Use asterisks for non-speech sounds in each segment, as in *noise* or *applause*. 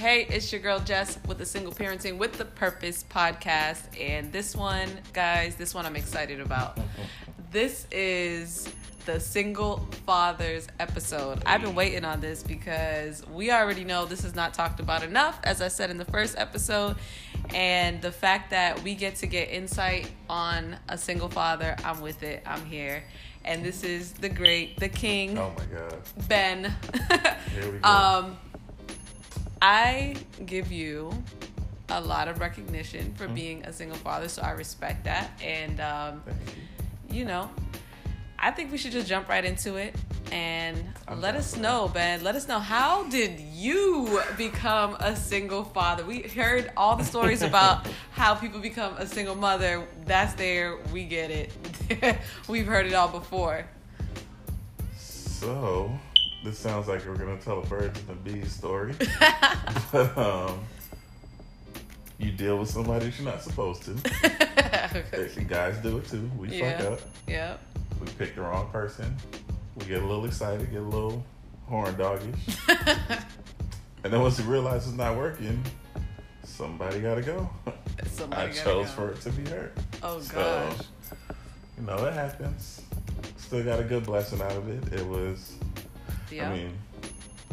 Hey, it's your girl Jess with the Single Parenting with the Purpose podcast. And this one, guys, this one I'm excited about. This is the single fathers episode. I've been waiting on this because we already know this is not talked about enough, as I said in the first episode. And the fact that we get to get insight on a single father, I'm with it. I'm here. And this is the great, the king, Oh my god. Ben. Here we go. *laughs* um, I give you a lot of recognition for being a single father, so I respect that. And um, you. you know, I think we should just jump right into it and I'm let us know, Ben. Let us know how did you become a single father? We heard all the stories *laughs* about how people become a single mother. That's there. We get it. *laughs* We've heard it all before. So, this sounds like we're gonna tell a birds and the bees story. *laughs* *laughs* but um, you deal with somebody that you're not supposed to. *laughs* Guys do it too. We Yeah. fuck up. yeah. We pick the wrong person. We get a little excited, get a little horn doggish, and then once we realize it's not working, somebody gotta go. Somebody I gotta chose go. for it to be her. Oh So, gosh. you know, it happens. Still got a good blessing out of it. It was, Yeah. I mean,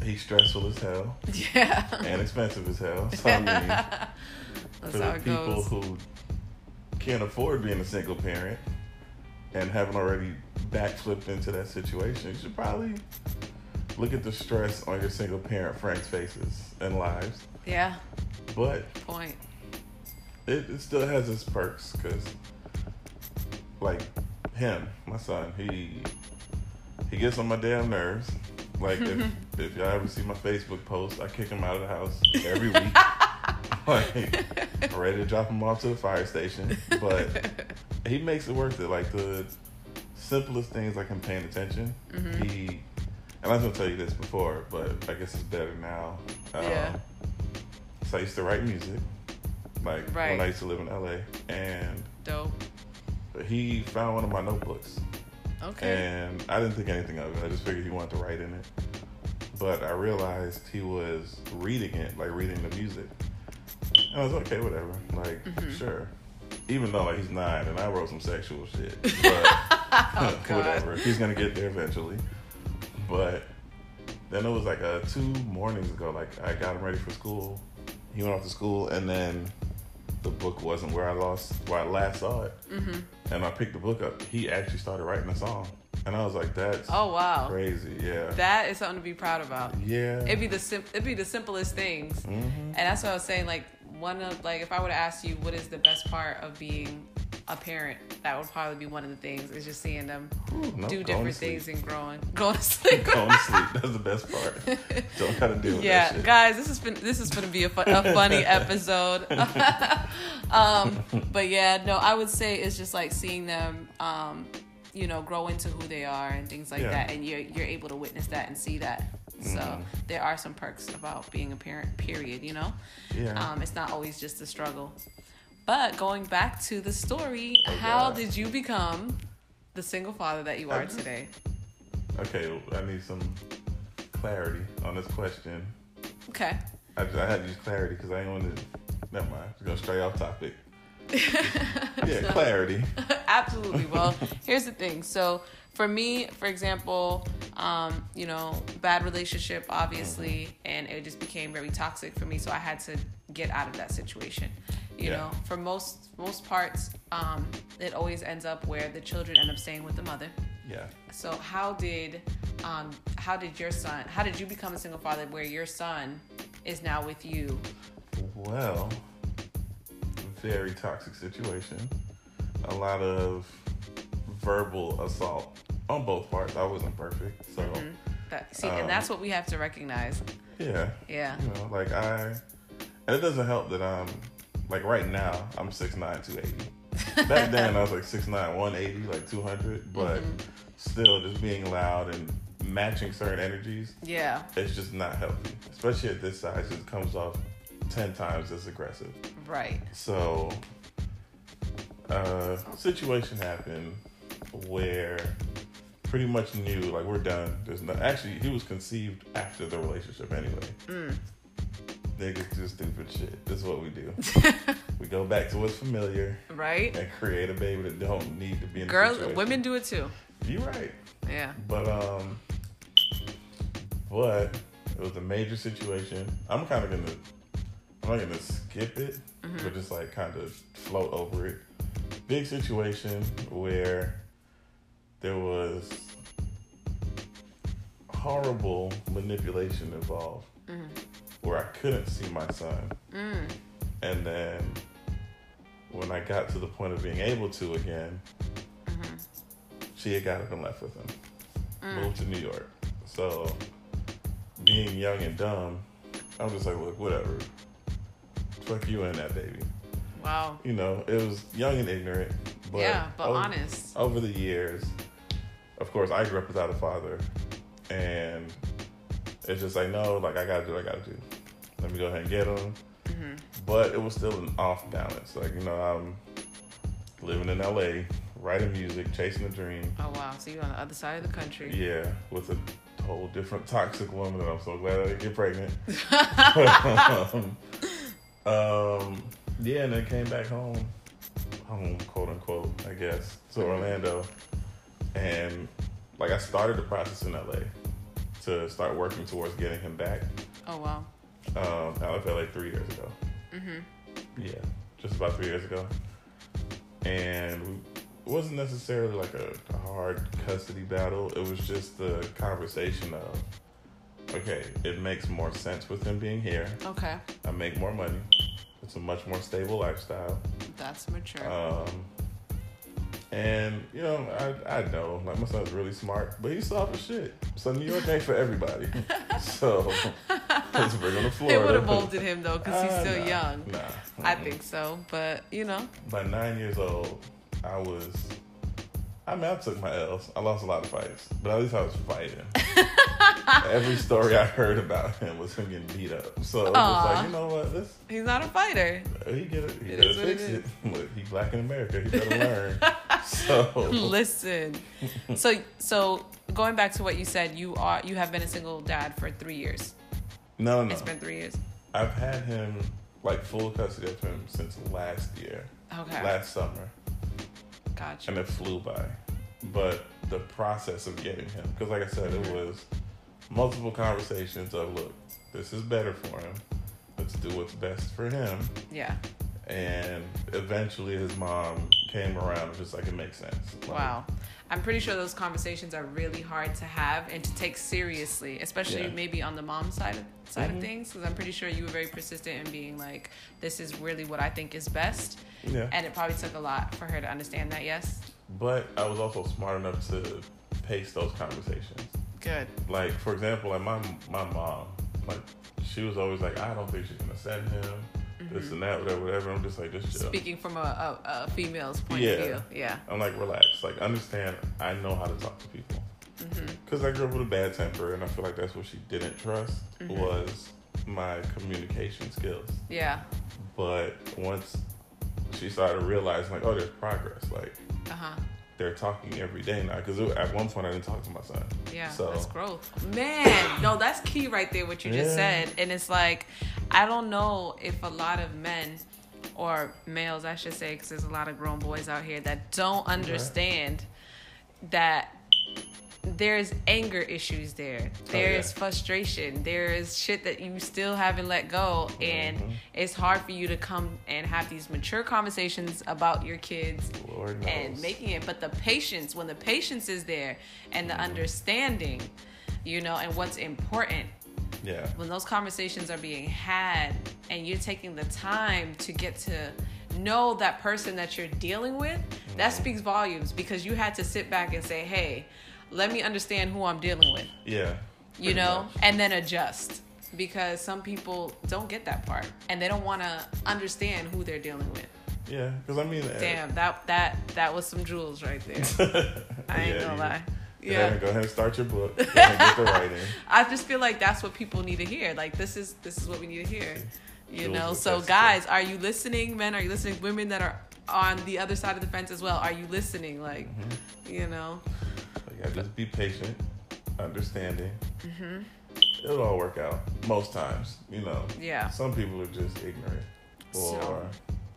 he's stressful as hell yeah. and expensive as hell. So, I *laughs* mean, That's for the it people goes. who can't afford being a single parent and haven't already backflipped into that situation, you should probably look at the stress on your single parent friends' faces and lives. Yeah. But Point. it, it still has its perks because like him my son he he gets on my damn nerves like if, *laughs* if y'all ever see my facebook post i kick him out of the house every week *laughs* like I'm ready to drop him off to the fire station but he makes it worth it like the simplest things like him paying attention Mm-hmm. he and i was gonna tell you this before but i guess it's better now um, Yeah. so i used to write music like Right. when i used to live in la and Dope. But he found one of my notebooks Okay. and i didn't think anything of it. I just figured he wanted to write in it. But i realized he was reading it like reading the music. And i was okay whatever. Like Mm-hmm. sure. Even though like he's nine and i wrote some sexual shit *laughs* but Oh, *laughs* whatever. He's gonna get there eventually. But then it was like uh, two mornings ago like i got him ready for school. He went off to school and then the book wasn't where i lost where i last saw it Mm-hmm. and i picked the book up he actually started writing a song and i was like that's Oh wow. crazy yeah That is something to be proud about. yeah It'd be the sim- it'd be the simplest things. hmm And that's what I was saying. Like one of like if I were to ask you what is the best part of being a parent, that would probably be one of the things. Is just seeing them do different things and growing, going to sleep. *laughs* going to sleep *laughs* that's the best part don't gotta deal with yeah, that shit guys, this has been this is gonna be a, fun, a funny *laughs* episode. um, but yeah, no, I would say it's just like seeing them, um, you know, grow into who they are and things like Yeah. that, and you're you're able to witness that and see that. So Mhm. there are some perks about being a parent. Period. You know, yeah um, it's not always just a struggle. But going back to the story, Oh, how God. did you become the single father that you are today? okay i need some clarity on this question Okay. i, I had to use clarity because i ain't want to never mind just gonna stray off topic *laughs* yeah So- clarity *laughs* Absolutely. Well, here's the thing. So, for me, for example, um, you know, bad relationship, obviously, and it just became very toxic for me. So I had to get out of that situation. You Yeah. know, for most most parts, um, it always ends up where the children end up staying with the mother. yeah So how did um, how did your son? How did you become a single father where your son is now with you? Well, very toxic situation. A lot of verbal assault on both parts. I wasn't perfect, so Mhm. That, see, Um, and that's what we have to recognize. yeah, Yeah. you know, like I, and it doesn't help that I'm like right now I'm 6'9", 280. Back *laughs* then I was like 6'9", 180, like two hundred, but Mhm. still just being loud and matching certain energies. Yeah. It's just not healthy, especially at this size. It comes off ten times as aggressive. Right. So, uh, situation happened where pretty much knew like we're done. There's no actually he was conceived after the relationship anyway. Mm. Niggas do stupid shit. This is what we do. *laughs* we go back to what's familiar right? and create a baby that don't need to be in. Girls, women do it too. You're right. Yeah. But um, but it was a major situation. I'm kind of gonna, I'm not gonna skip it, but just like kind of float over it. Big situation where there was horrible manipulation involved, where I couldn't see my son, Mm. and then when I got to the point of being able to again, she had got up and left with him moved to New York. So, being young and dumb, I'm just like, look, whatever. Fuck you and that baby. Wow. You know, it was young and ignorant. But yeah, but over, honest. Over the years, of course, I grew up without a father. And it's just like, no, like, I gotta do what I gotta do. Let me go ahead and get him. Mm-hmm. But it was still an off balance. Like, you know, I'm living in LA, writing music, chasing a dream. Oh wow. So you're on the other side of the country. Yeah, with a whole different toxic woman that I'm so glad I didn't get pregnant. um, *laughs* *laughs* um, yeah, and then came back home, home, quote unquote, I guess, to Orlando. And like I started the process in LA to start working towards getting him back. Oh wow. Um, I left LA three years ago. Mhm. Yeah, just about three years ago. And it wasn't necessarily like a, a hard custody battle. It was just the conversation of, okay, it makes more sense with him being here. Okay. I make more money. It's a much more stable lifestyle. That's mature. Um, and you know, I I know like my son's really smart, but he's soft as shit. So New York ain't for everybody. *laughs* so let's bring him to Florida. it would have molded him though, because he's Ah, still nah, young. Nah, I Mm-mm. think so, but you know. By nine years old, I was. I mean, I took my L's. I lost a lot of fights, but at least I was fighting. *laughs* Every story I heard about him was him getting beat up. So it was like, you know what? This He's not a fighter. he get it. He It better what it fix it. Look, *laughs* he black in America. He better *laughs* learn. so Listen. So so going back to what you said, you are you have been a single dad for three years. No, no. It's been three years. I've had him like full custody of him since last year, Okay. last summer, Gotcha. and it flew by. But the process of getting him, because like I said, it was multiple conversations of look, this is better for him. Let's do what's best for him. Yeah. And eventually, his mom came around and just like it makes sense. Like, Wow. I'm pretty sure those conversations are really hard to have and to take seriously, especially Yeah. maybe on the mom side of, side Mhm. of things. Because I'm pretty sure you were very persistent in being like, "This is really what I think is best," Yeah. and it probably took a lot for her to understand that. Yes. But I was also smart enough to pace those conversations. Good. like for example like my my mom like she was always like i don't think she's gonna send him this and that whatever whatever i'm just like just chill Speaking from a, a, a female's point Yeah. of view. Yeah. i'm like relax like understand i know how to talk to people Mm-hmm. because i grew up with a bad temper and i feel like that's what she didn't trust Mhm. was my communication skills Yeah. but once she started realizing like oh there's progress like Uh huh. They're talking every day now because at one point i didn't talk to my son Yeah, So- that's growth. Man, no, that's key right there, what you just said. And it's like, I don't know if a lot of men or males, I should say, because there's a lot of grown boys out here that don't understand that there's anger issues there. There's Oh, yeah. frustration. There's shit that you still haven't let go. And Mhm. it's hard for you to come and have these mature conversations about your kids and making it but the patience when the patience is there and the understanding you know and what's important yeah when those conversations are being had and you're taking the time to get to know that person that you're dealing with that speaks volumes because you had to sit back and say hey let me understand who i'm dealing with yeah you know much. and then adjust because some people don't get that part and they don't want to understand who they're dealing with yeah because i mean damn that that that was some jewels right there *laughs* I ain't Yeah, gonna lie. Go Yeah. go ahead and start your book. *laughs* Go ahead and get the writing. *laughs* I just feel like that's what people need to hear. Like this is this is what we need to hear. You Jules know. So guys, are you listening? Men, are you listening? Women that are on the other side of the fence as well, are you listening? Like, Mm-hmm. you know. Gotta just be patient, understanding. Mm-hmm. it'll all work out most times. You know. Yeah. Some people are just ignorant, or So-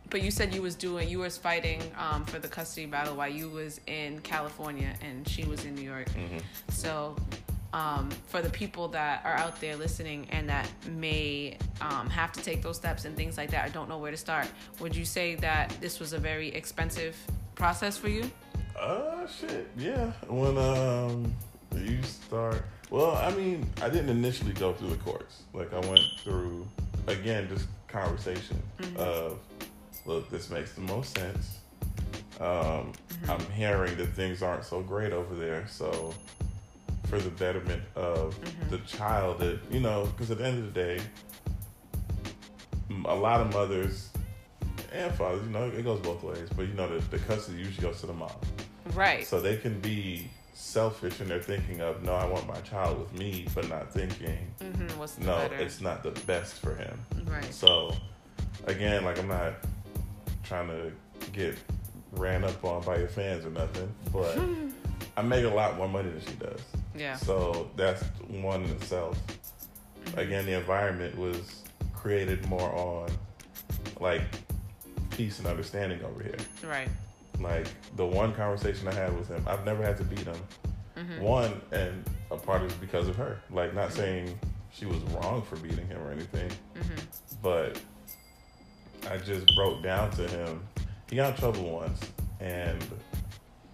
But you said you was doing, you was fighting um, for the custody battle while you was in California and she was in New York. Mhm. So, um, for the people that are out there listening and that may um, have to take those steps and things like that, I don't know where to start, would you say that this was a very expensive process for you? Uh, shit, yeah. When um you start, well, I mean, I didn't initially go through the courts. Like I went through again just conversation of, look, this makes the most sense. Um, I'm hearing that things aren't so great over there, so for the betterment of the child, that you know, because at the end of the day, a lot of mothers and fathers, you know, it goes both ways. But you know, the, the custody usually goes to the mom. Right. So they can be selfish and they're thinking of, no, I want my child with me, but not thinking, hmm What's the no, it's not the best for him. right. So again, like I'm not trying to get ran up on by your fans or nothing, but *laughs* I make a lot more money than she does. Yeah. So that's one in itself. Again, the environment was created more on like peace and understanding over here. Right. Like the one conversation I had with him, I've never had to beat him. Mm-hmm. One, and a part is because of her. Like, not saying she was wrong for beating him or anything, mm-hmm. but I just broke down to him. He got in trouble once, and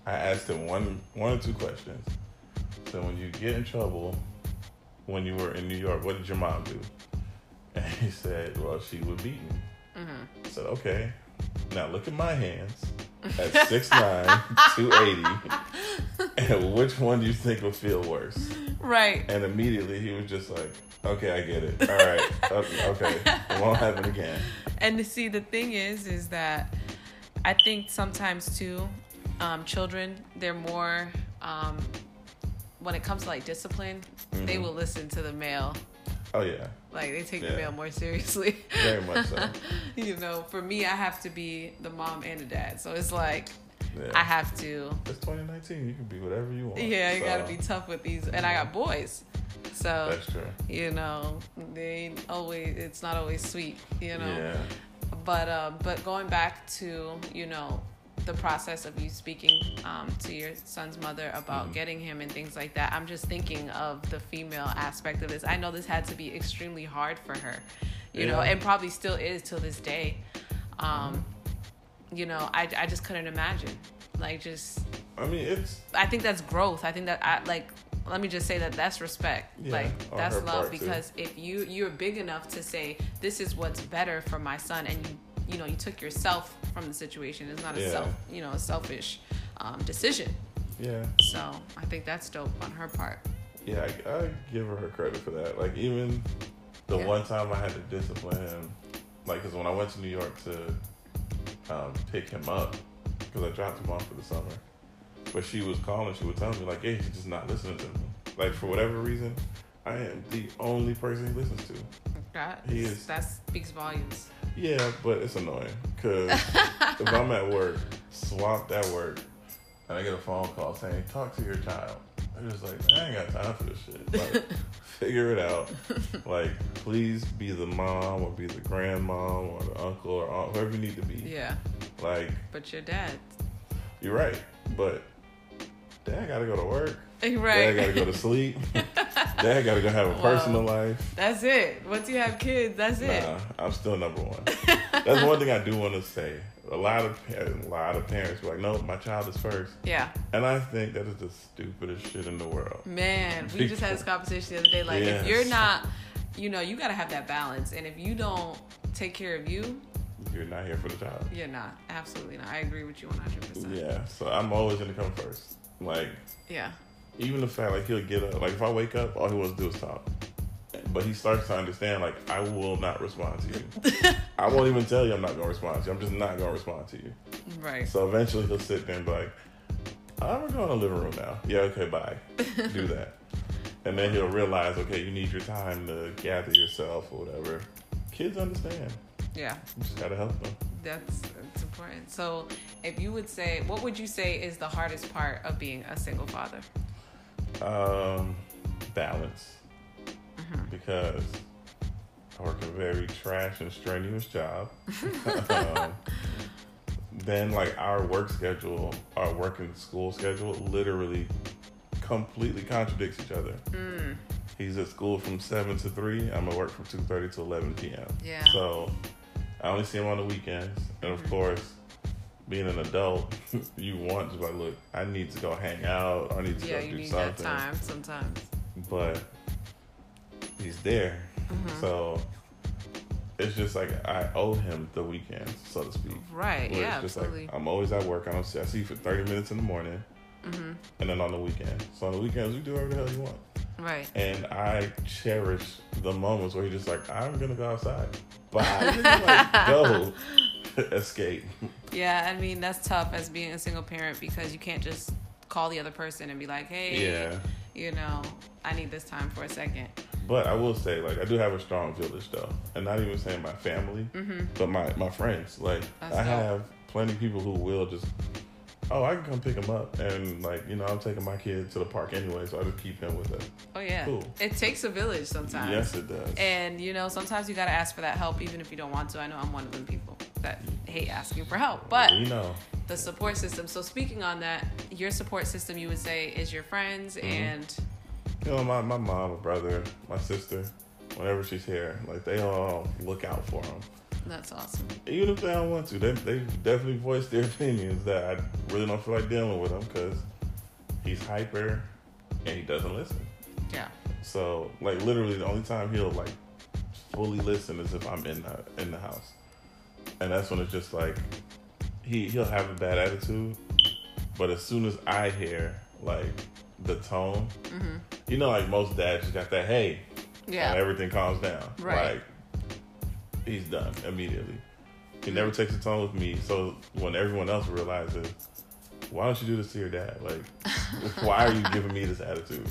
I asked him one, one or two questions. So when you get in trouble, when you were in New York, what did your mom do? And he said, well, she would beat me. Mm-hmm. I said, okay. Now look at my hands at 6'9", 280, and which one do you think will feel worse? Right. And immediately he was just like, okay, I get it. All right, okay, okay. it won't happen again. And to see, the thing is, is that I think sometimes too, um, children they're more um, when it comes to like discipline, they Mhm. will listen to the male. Oh yeah, Like they take the Yeah. male more seriously. very much so. *laughs* you know, for me, I have to be the mom and the dad, so it's like Yeah. I have to. It's 2019. You can be whatever you want. Yeah, you so gotta be tough with these, and I got boys, so That's true. you know they always. It's not always sweet, you know. Yeah. but uh, but going back to you know the process of you speaking um, to your son's mother about Mhm. getting him and things like that i'm just thinking of the female aspect of this i know this had to be extremely hard for her you know and probably still is till this day um, you know I, I just couldn't imagine like just I mean, it's i think that's growth i think that i like let me just say that that's respect Yeah, like that's love part, too. because if you you're big enough to say this is what's better for my son and you you know you took yourself from the situation it's not a Yeah. self you know a selfish um, decision yeah, so i think that's dope on her part yeah. I, I give her her credit for that. Like even the Yeah. one time I had to discipline him, like because when I went to New York to um, pick him up, because I dropped him off for the summer, but she was calling. She would tell me like, "Hey, she's just not listening to me." Like for whatever reason, I am the only person he listens to. that, He is- that speaks volumes Yeah, but it's annoying because *laughs* if I'm at work, swamped at work, and I get a phone call saying, "Talk to your child," I'm just like, I ain't got time for this shit. Like, *laughs* figure it out. Like, please be the mom or be the grandmom or the uncle or aunt, whoever you need to be. yeah Like, but your dad you're right, but dad got to go to work. *laughs* right Dad got to go to sleep. *laughs* dad got to go have a personal life. that's it once you have kids that's it Nah, I'm still number one. *laughs* That's one thing I do want to say. A lot of a lot of parents are like, no, my child is first, yeah and I think that is the stupidest shit in the world. Man, we just had this conversation the other day. Like, if you're not, you know, you got to have that balance. And if you don't take care of you, You're not here for the child. you're not. Absolutely not. I agree with you 100%. Yeah, so I'm always gonna come first. Like Yeah. even the fact like he'll get up. Like if I wake up, all he wants to do is talk. But he starts to understand like I will not respond to you. *laughs* I won't even tell you I'm not gonna respond to you. I'm just not gonna respond to you. Right. So eventually he'll sit there and be like, I'm going to go in the living room now. Yeah, okay, bye. *laughs* Do that. And then he'll realize, okay, you need your time to gather yourself or whatever. Kids understand. Yeah. You just got to help them. That's important. So, if you would say, what would you say is the hardest part of being a single father? Um, balance. because I work a very trash and strenuous job. *laughs* um, then like our work schedule, our work and school schedule, literally completely contradicts each other. Mm. He's at school from seven to three. I'm at work from two thirty to eleven p.m. Yeah. So I only see him on the weekends, and of course, being an adult, *laughs* you want to like, look, I need to go hang out. I need to Yeah, go you do need something. that time sometimes. But he's there, Mm-hmm. so it's just like I owe him the weekends, so to speak. Right. Where yeah, it's just absolutely. like I'm always at work. I don't see. I see you for 30 minutes in the morning, hmm and then on the weekend. So on the weekends, we do whatever the hell you want. Right. And I cherish the moments where he's just like, I'm gonna go outside. *laughs* Bye. like, go. *laughs* Escape. Yeah, I mean that's tough as being a single parent because you can't just call the other person and be like, "Hey, Yeah. you know, I need this time for a second. But I will say, like, I do have a strong village though. And not even saying my family, Mm-hmm. but my, my friends. Like That's I dope. have plenty of people who will just Oh, I can come pick him up and like, you know, I'm taking my kid to the park anyway, so I just keep him with it. Oh yeah, Cool. it takes a village sometimes. Yes it does. And you know, sometimes you gotta ask for that help, even if you don't want to. I know I'm one of them people that hate asking for help, but you know. the support system. So speaking on that, your support system, you would say, is your friends Mm-hmm. and You know, my, my mom, my brother, my sister, whenever she's here, like they all look out for him. That's awesome. Even if they don't want to, they they definitely voice their opinions that I really don't feel like dealing with him because he's hyper and he doesn't listen. Yeah. So like literally the only time he'll like fully listen is if I'm in the in the house, and that's when it's just like he he'll have a bad attitude, but as soon as I hear like the tone, hmm you know, like most dads just got that hey, Yeah. and everything calms down. Right. Like he's done immediately. He never takes a tone with me. So when everyone else realizes, why don't you do this to your dad? Like, *laughs* why are you giving me this attitude?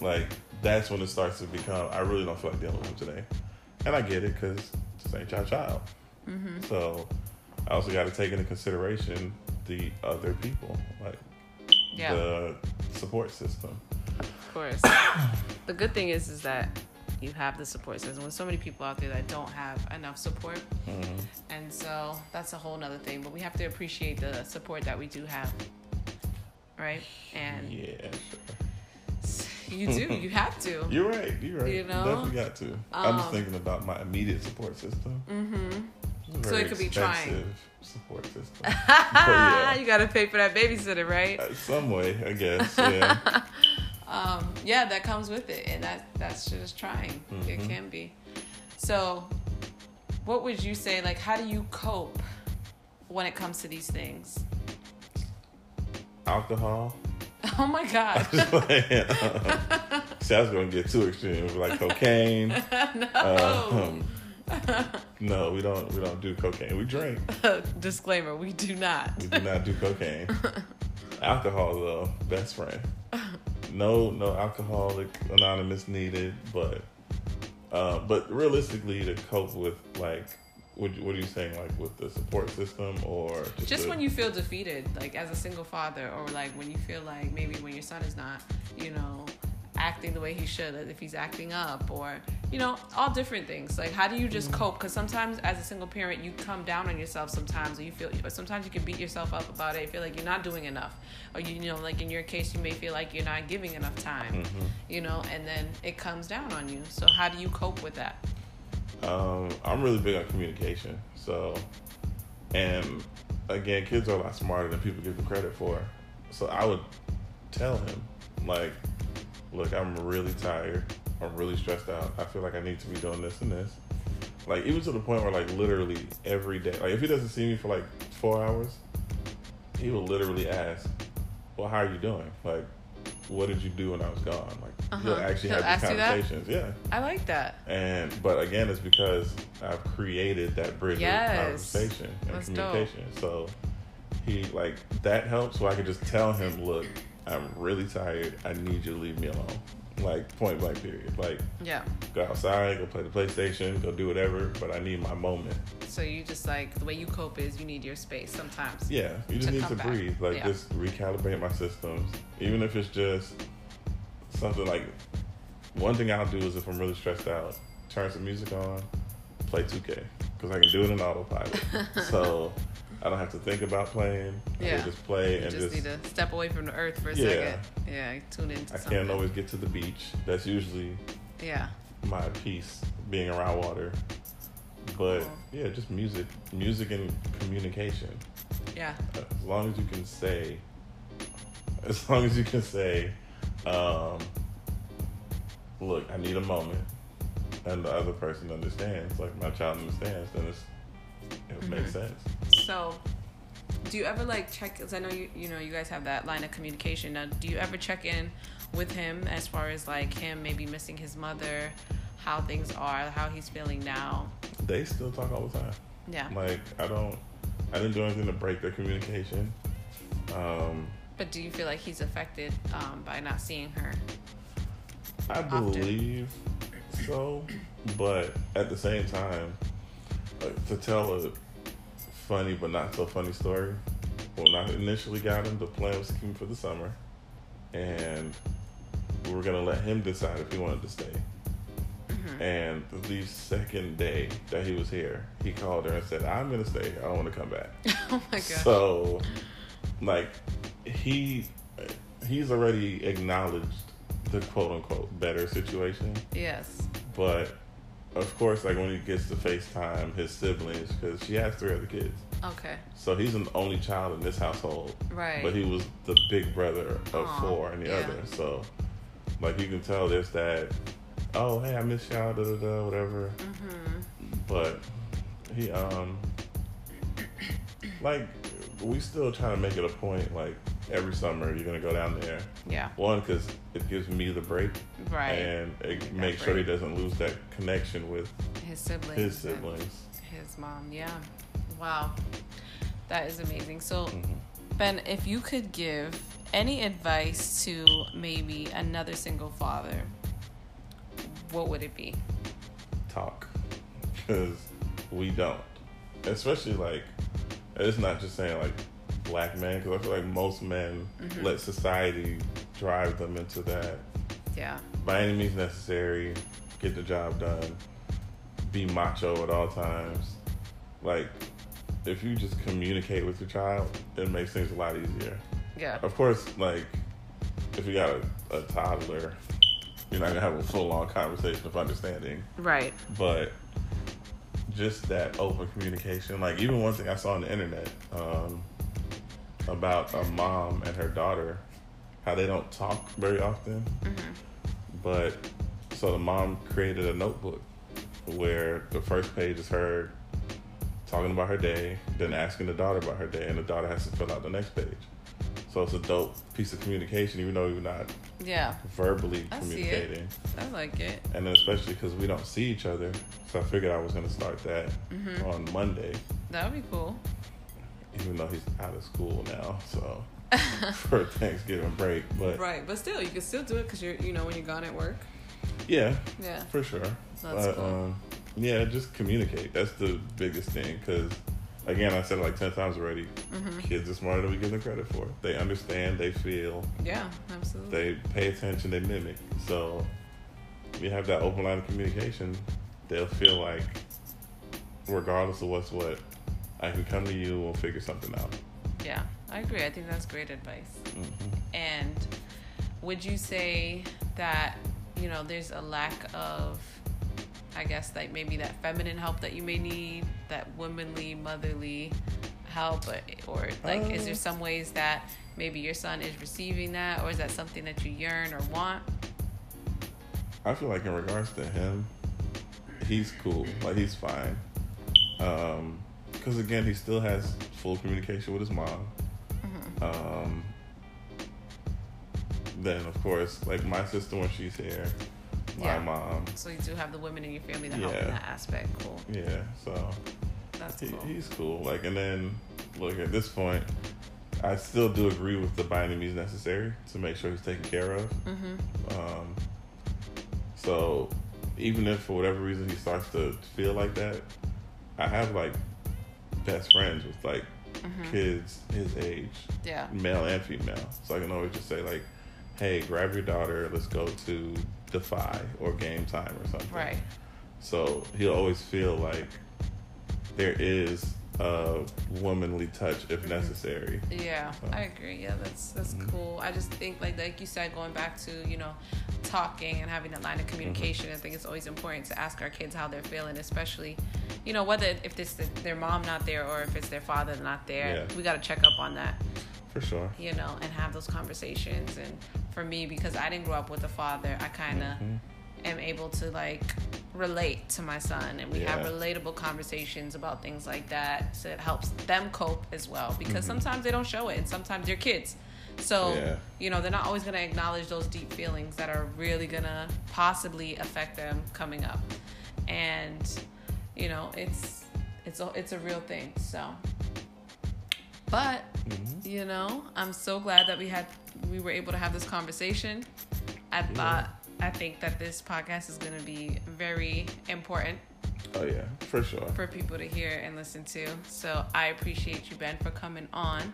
Like that's when it starts to become. I really don't feel like dealing with him today, and I get it because this ain't your child. Mm-hmm. So I also got to take into consideration the other people, like Yeah. the support system. Of course. the good thing is, is that you have the support system. With so many people out there that don't have enough support, Mhm. and so that's a whole nother thing. But we have to appreciate the support that we do have, right? And Yeah, you do. You have to. *laughs* You're right. You're right. You know? definitely got to. I'm just Um, thinking about my immediate support system. Mm-hmm. So it could be trying. Support system. *laughs* Yeah, you got to pay for that babysitter, right? uh, some way, I guess. Yeah. *laughs* yeah, that comes with it, and that that's just trying. It Mhm. can be. So, what would you say? Like, how do you cope when it comes to these things? Alcohol. *laughs* Oh my god! *laughs* See, I was gonna get too extreme, like cocaine. *laughs* no. Um, no, we don't. We don't do cocaine. We drink. Disclaimer: We do not. We do not do cocaine. Alcohol, though, best friend. No, no alcoholic anonymous needed, but, uh, but realistically, to cope with like, what, what are you saying, like with the support system or just, Just the- when you feel defeated, like as a single father, or like when you feel like maybe when your son is not, you know, acting the way he should, if he's acting up, or you know, all different things. Like, how do you just cope? Because sometimes, as a single parent, you come down on yourself sometimes, or you feel, or sometimes you can beat yourself up about it. You feel like you're not doing enough, or you, you know, like in your case, you may feel like you're not giving enough time, Mhm. you know, and then it comes down on you. So, how do you cope with that? Um, I'm really big on communication. So, and again, kids are a lot smarter than people give them credit for. So I would tell him, like, look, I'm really tired. I'm really stressed out. I feel like I need to be doing this and this. Like, even to the point where, like, literally every day, like, if he doesn't see me for like four hours, he will literally ask, well, how are you doing? Like, what did you do when I was gone? Like, he'll Uh-huh. actually He'll have these conversations. Yeah. I like that. And but again, it's because I've created that bridge Yes. of conversation and That's dope. communication. So he like that helps. So I can just tell him, look, I'm really tired. I need you to leave me alone. Like point blank period. Like Yeah. go outside, go play the PlayStation, go do whatever. But I need my moment. So you just like the way you cope is you need your space sometimes. Yeah, you just To need to back. breathe. Like Yeah. just recalibrate my systems, even if it's just something like one thing I'll do is if I'm really stressed out, turn some music on, play 2K because I can do it in autopilot. *laughs* so I don't have to think about playing. I Yeah. can just play You and just, just. need to step away from the earth for a Yeah. second. Yeah, tune into I something. can't always get to the beach. That's usually Yeah. my peace, being around water. But Cool. yeah, just music, music and communication. Yeah. As long as you can say, as long as you can say, um, look, I need a moment, and the other person understands, like my child understands, then it's it makes sense. So, do you ever like check? Because I know you, you know, you guys have that line of communication. Now, do you ever check in with him as far as like him maybe missing his mother, how things are, how he's feeling now? They still talk all the time. Yeah. Like I don't, I didn't do anything to break their communication. Um, But do you feel like he's affected um, by not seeing her? I Often. believe so, but at the same time, to tell a funny but not so funny story, when I initially got him, the plan was to keep him for the summer, and we were gonna let him decide if he wanted to stay. Mm-hmm. And the second day that he was here, he called her and said, "I'm gonna stay. I don't want to come back." *laughs* oh my god. So, like, he he's already acknowledged the quote unquote better situation, yes. but of course, like when he gets to FaceTime his siblings, because she has three other kids, Okay. so he's an only child in this household, Right. but he was the big brother of Aw, four and the yeah. other. So, like, you can tell there's that. Oh, hey, I miss y'all, da da da, whatever. Mm-hmm. But he, um, like, we still trying to make it a point. Like every summer, you're gonna go down there. Yeah. One, because it gives me the break, Right. and it makes sure he doesn't lose that connection with his siblings. his siblings. His mom. Yeah. Wow. That is amazing. So, Mhm. Ben, if you could give any advice to maybe another single father, what would it be? Talk, because we don't. Especially like, it's not just saying like black men, because I feel like most men Mm-hmm. let society drive them into that. Yeah. by any means necessary, get the job done, be macho at all times. Like, if you just communicate with your child, it makes things a lot easier. Yeah. Of course, like, if you got a, a toddler, you're not gonna have a full on conversation of understanding, Right. but just that open communication. Like, even one thing I saw on the internet um, about a mom and her daughter, how they don't talk very often Mm-hmm. but so the mom created a notebook where the first page is her talking about her day, then asking the daughter about her day, and the daughter has to fill out the next page. So it's a dope piece of communication, even though you're not Yeah. verbally I communicating. I like it. And then especially because we don't see each other, so I figured I was going to start that Mm-hmm. on Monday, That would be cool. Even though he's out of school now, so *laughs* for Thanksgiving break. But Right, but still, you can still do it because you're, you know, when you're gone at work. yeah, Yeah. For sure. That's But, cool. Um, yeah, just communicate. That's the biggest thing. Because, again, I said it like 10 times already. Mm-hmm. Kids are smarter than we give them credit for. They understand, they feel, Yeah, absolutely. they pay attention, they mimic. So, you have that open line of communication, they'll feel like, regardless of what's what, I can come to you and we'll figure something out. yeah, I agree. I think that's great advice. hmm And would you say that, you know, there's a lack of, I guess, like maybe that feminine help that you may need, that womanly, motherly help, or, or like, is there Uh. some ways that maybe your son is receiving that, or is that something that you yearn or want? I feel like in regards to him, he's cool. Like he's fine. Um, because again, he still has full communication with his mom. Um, then of course, like my sister when she's here, my Yeah. mom. So you do have the women in your family that help in that aspect. Cool. Yeah, so That's he, cool. he's cool. Like, and then look at this point, I still do agree with the by any means necessary to make sure he's taken care of. Mm-hmm. Um, so even if for whatever reason he starts to feel like that, I have like best friends with like Mm-hmm. kids his age, Yeah. male and female. So I can always just say like, hey, grab your daughter, let's go to Defy or Game Time or something. Right. So he'll always feel like there is a womanly touch if necessary. Yeah, So- I agree. Yeah, that's that's Mhm. cool. I just think like like you said, going back to you know, talking and having that line of communication. I think it's always important to ask our kids how they're feeling, especially, you know, whether if it's the, their mom not there or if it's their father not there. Yeah. We got to check up on that, For sure. you know, and have those conversations. And for me, because I didn't grow up with a father, I kind of Mhm. am able to like relate to my son and we have relatable conversations about things like that so it helps them cope as well because Mhm. sometimes they don't show it and sometimes they're kids so Yeah. you know they're not always going to acknowledge those deep feelings that are really going to possibly affect them coming up and you know it's it's a, it's a real thing so but Mhm. you know i'm so glad that we had we were able to have this conversation i Yeah. thought i think that this podcast is going to be very important Oh yeah, for sure. for people to hear and listen to so i appreciate you ben for coming on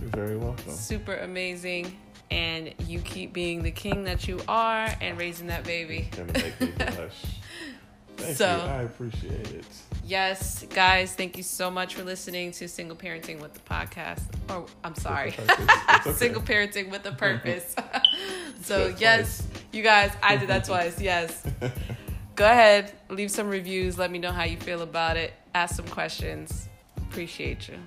You're very welcome. super amazing and you keep being the king that you are and raising that baby Gonna make me blush. *laughs* Thank So- you. I appreciate it. yes guys thank you so much for listening to single parenting with the podcast oh i'm sorry *laughs* okay. single parenting with a *laughs* purpose. *laughs* so That's yes, you guys, I did that twice. Yes. Go ahead, leave some reviews. Let me know how you feel about it. Ask some questions. Appreciate you.